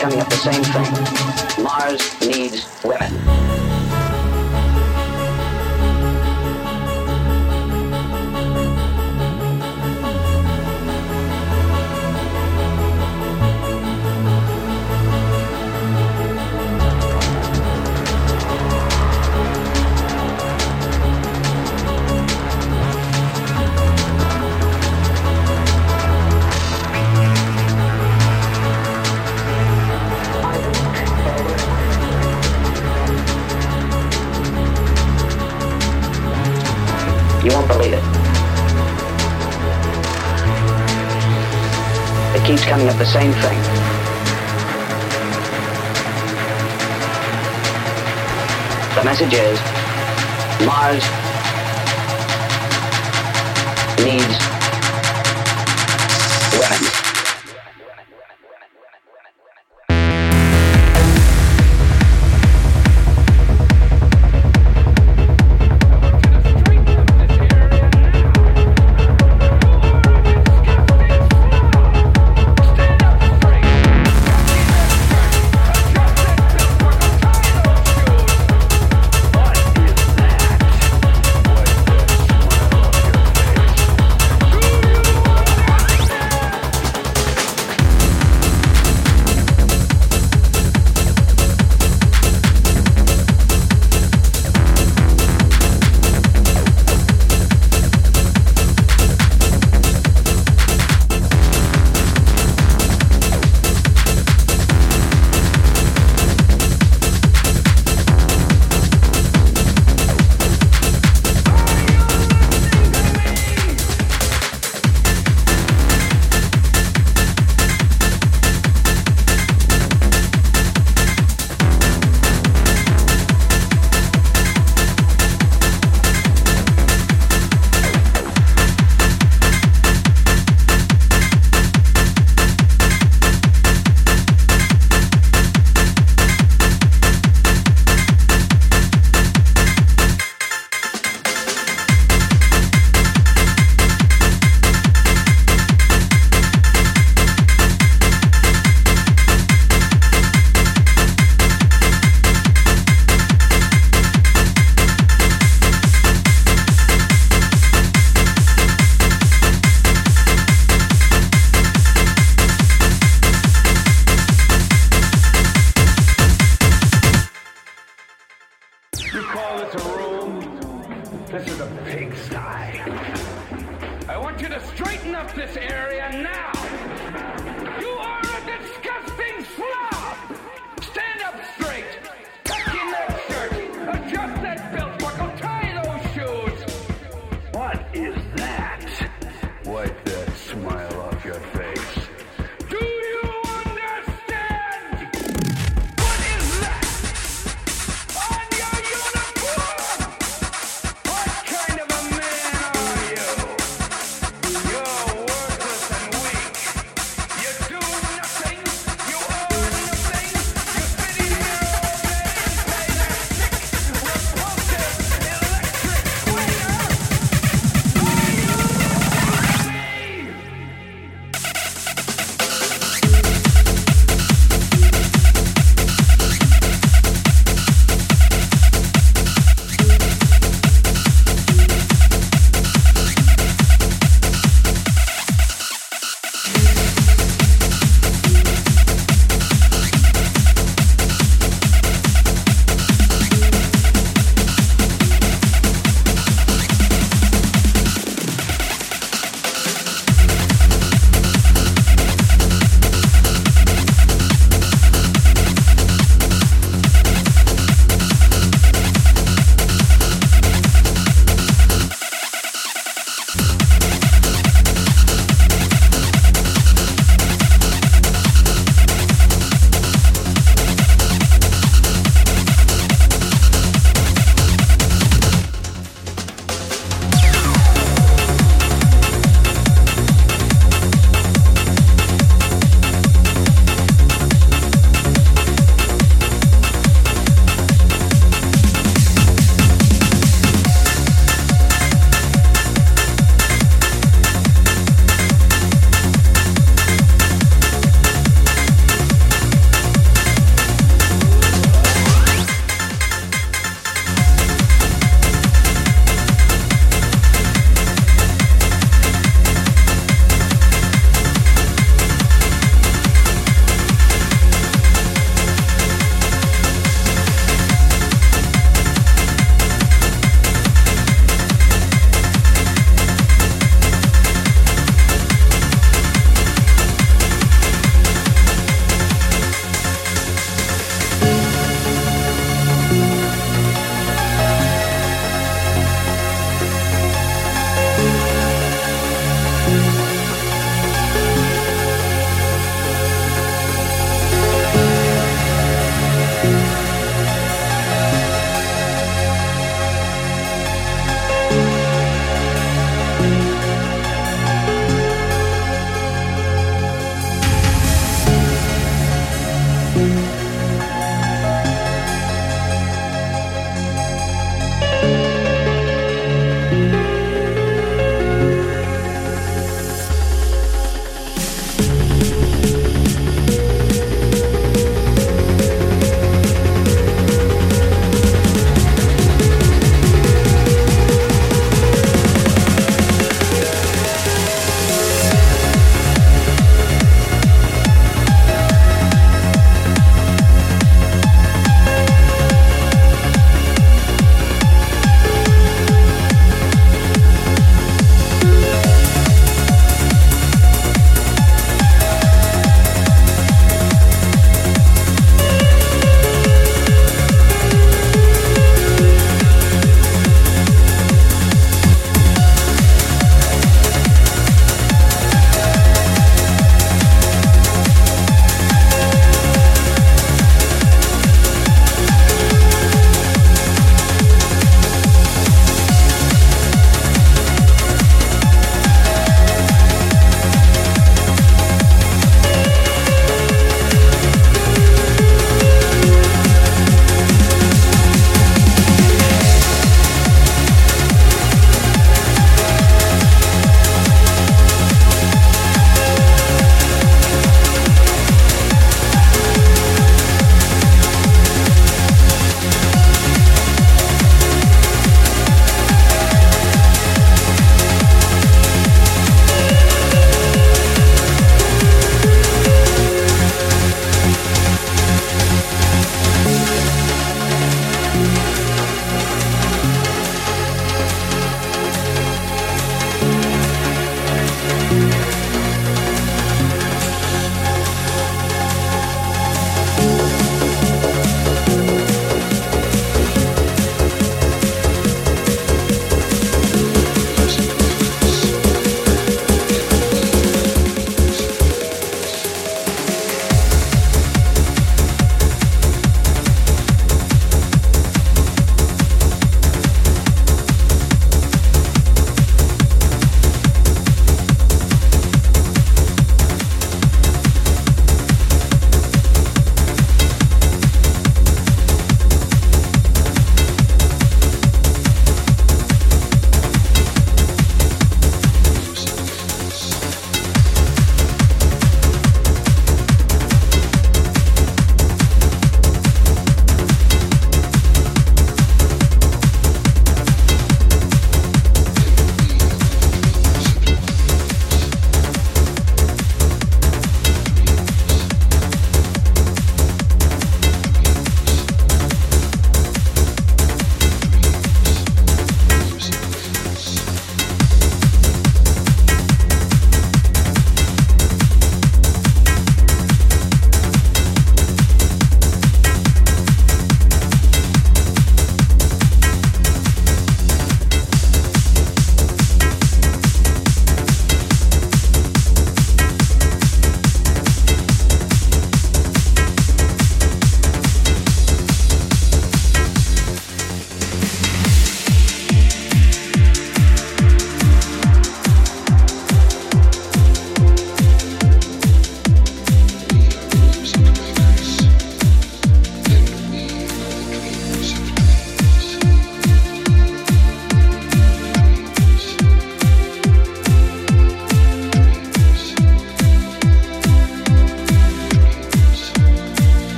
coming up the same thing. Mars needs women. Coming up the same thing. The message is Mars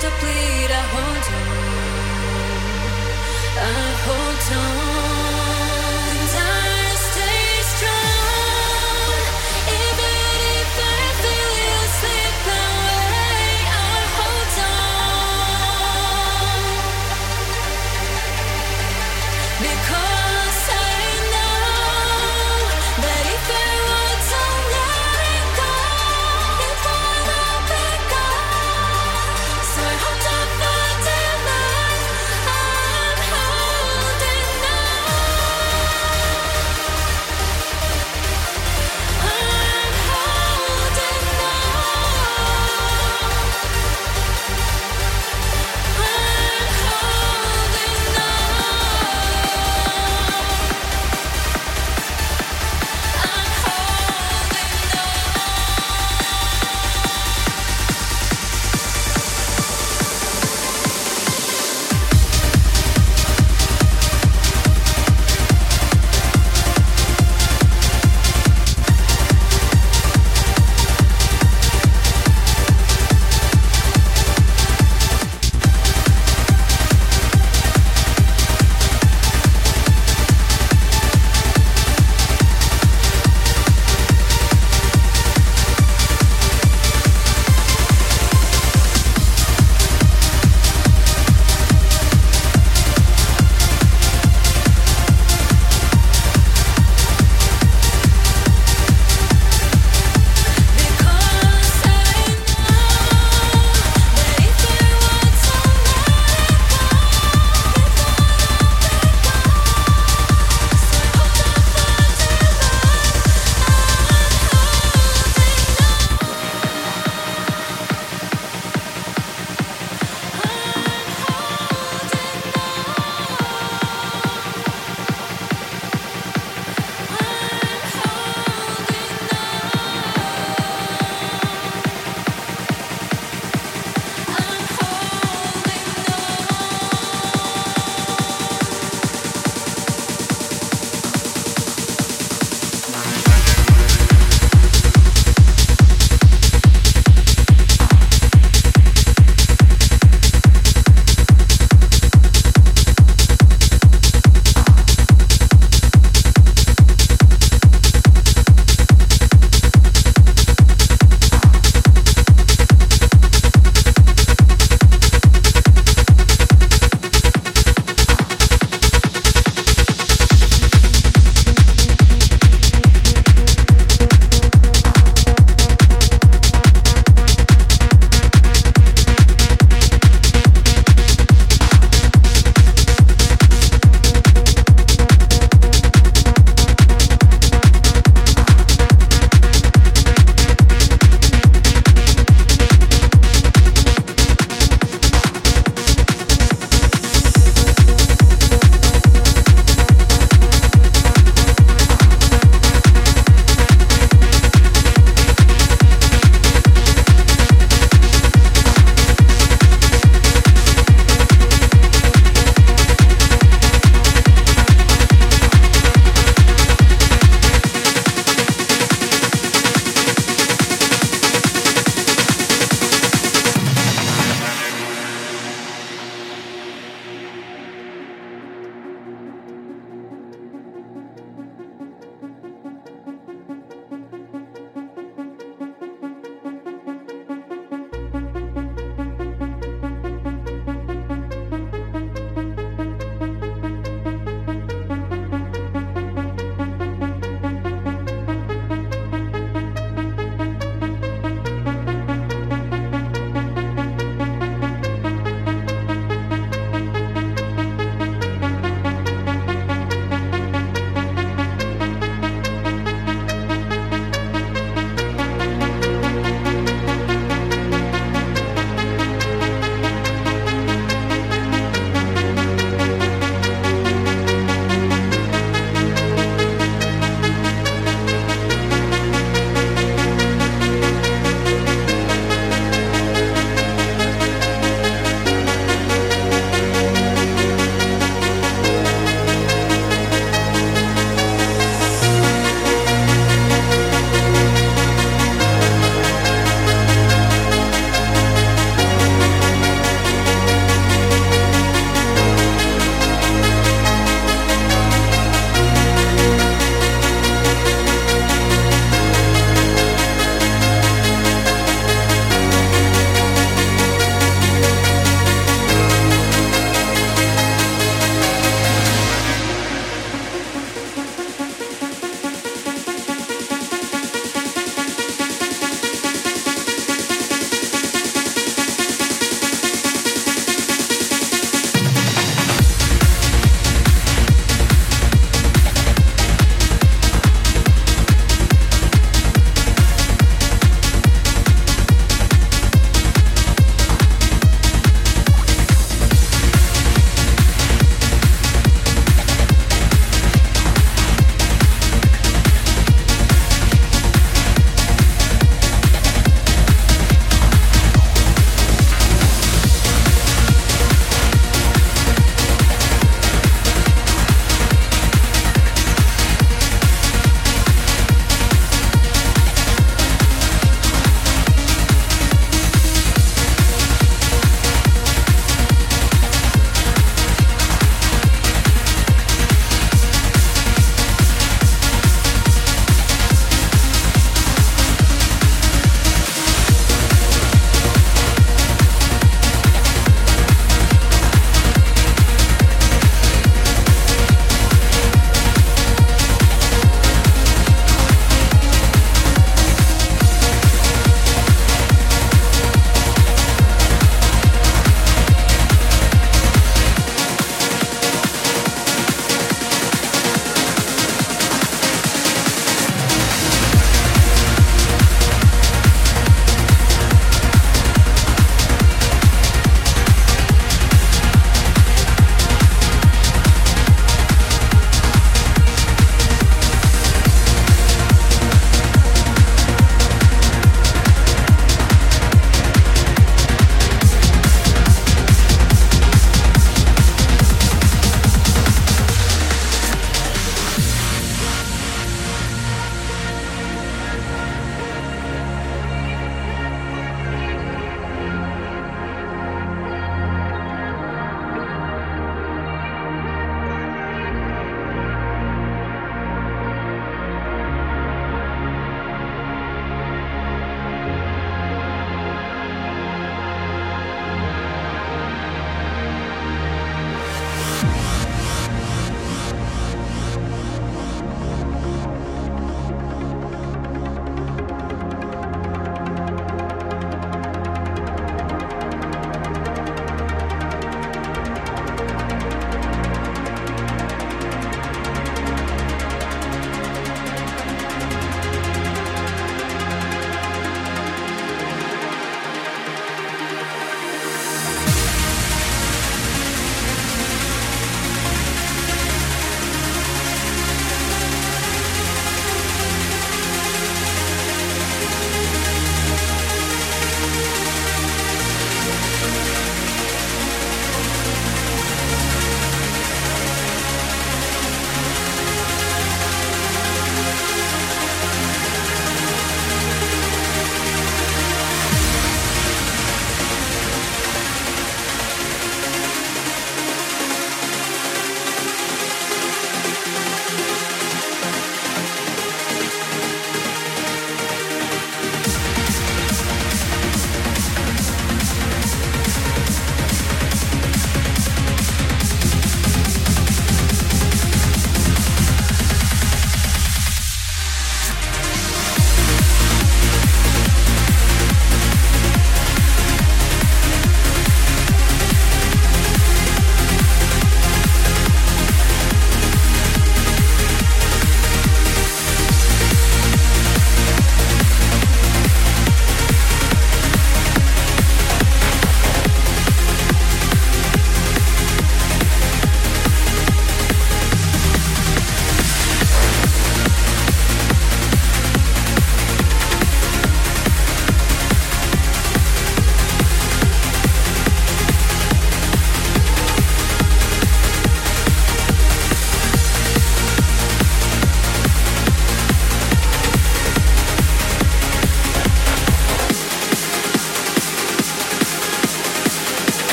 to bleed. I hold on, I hold on.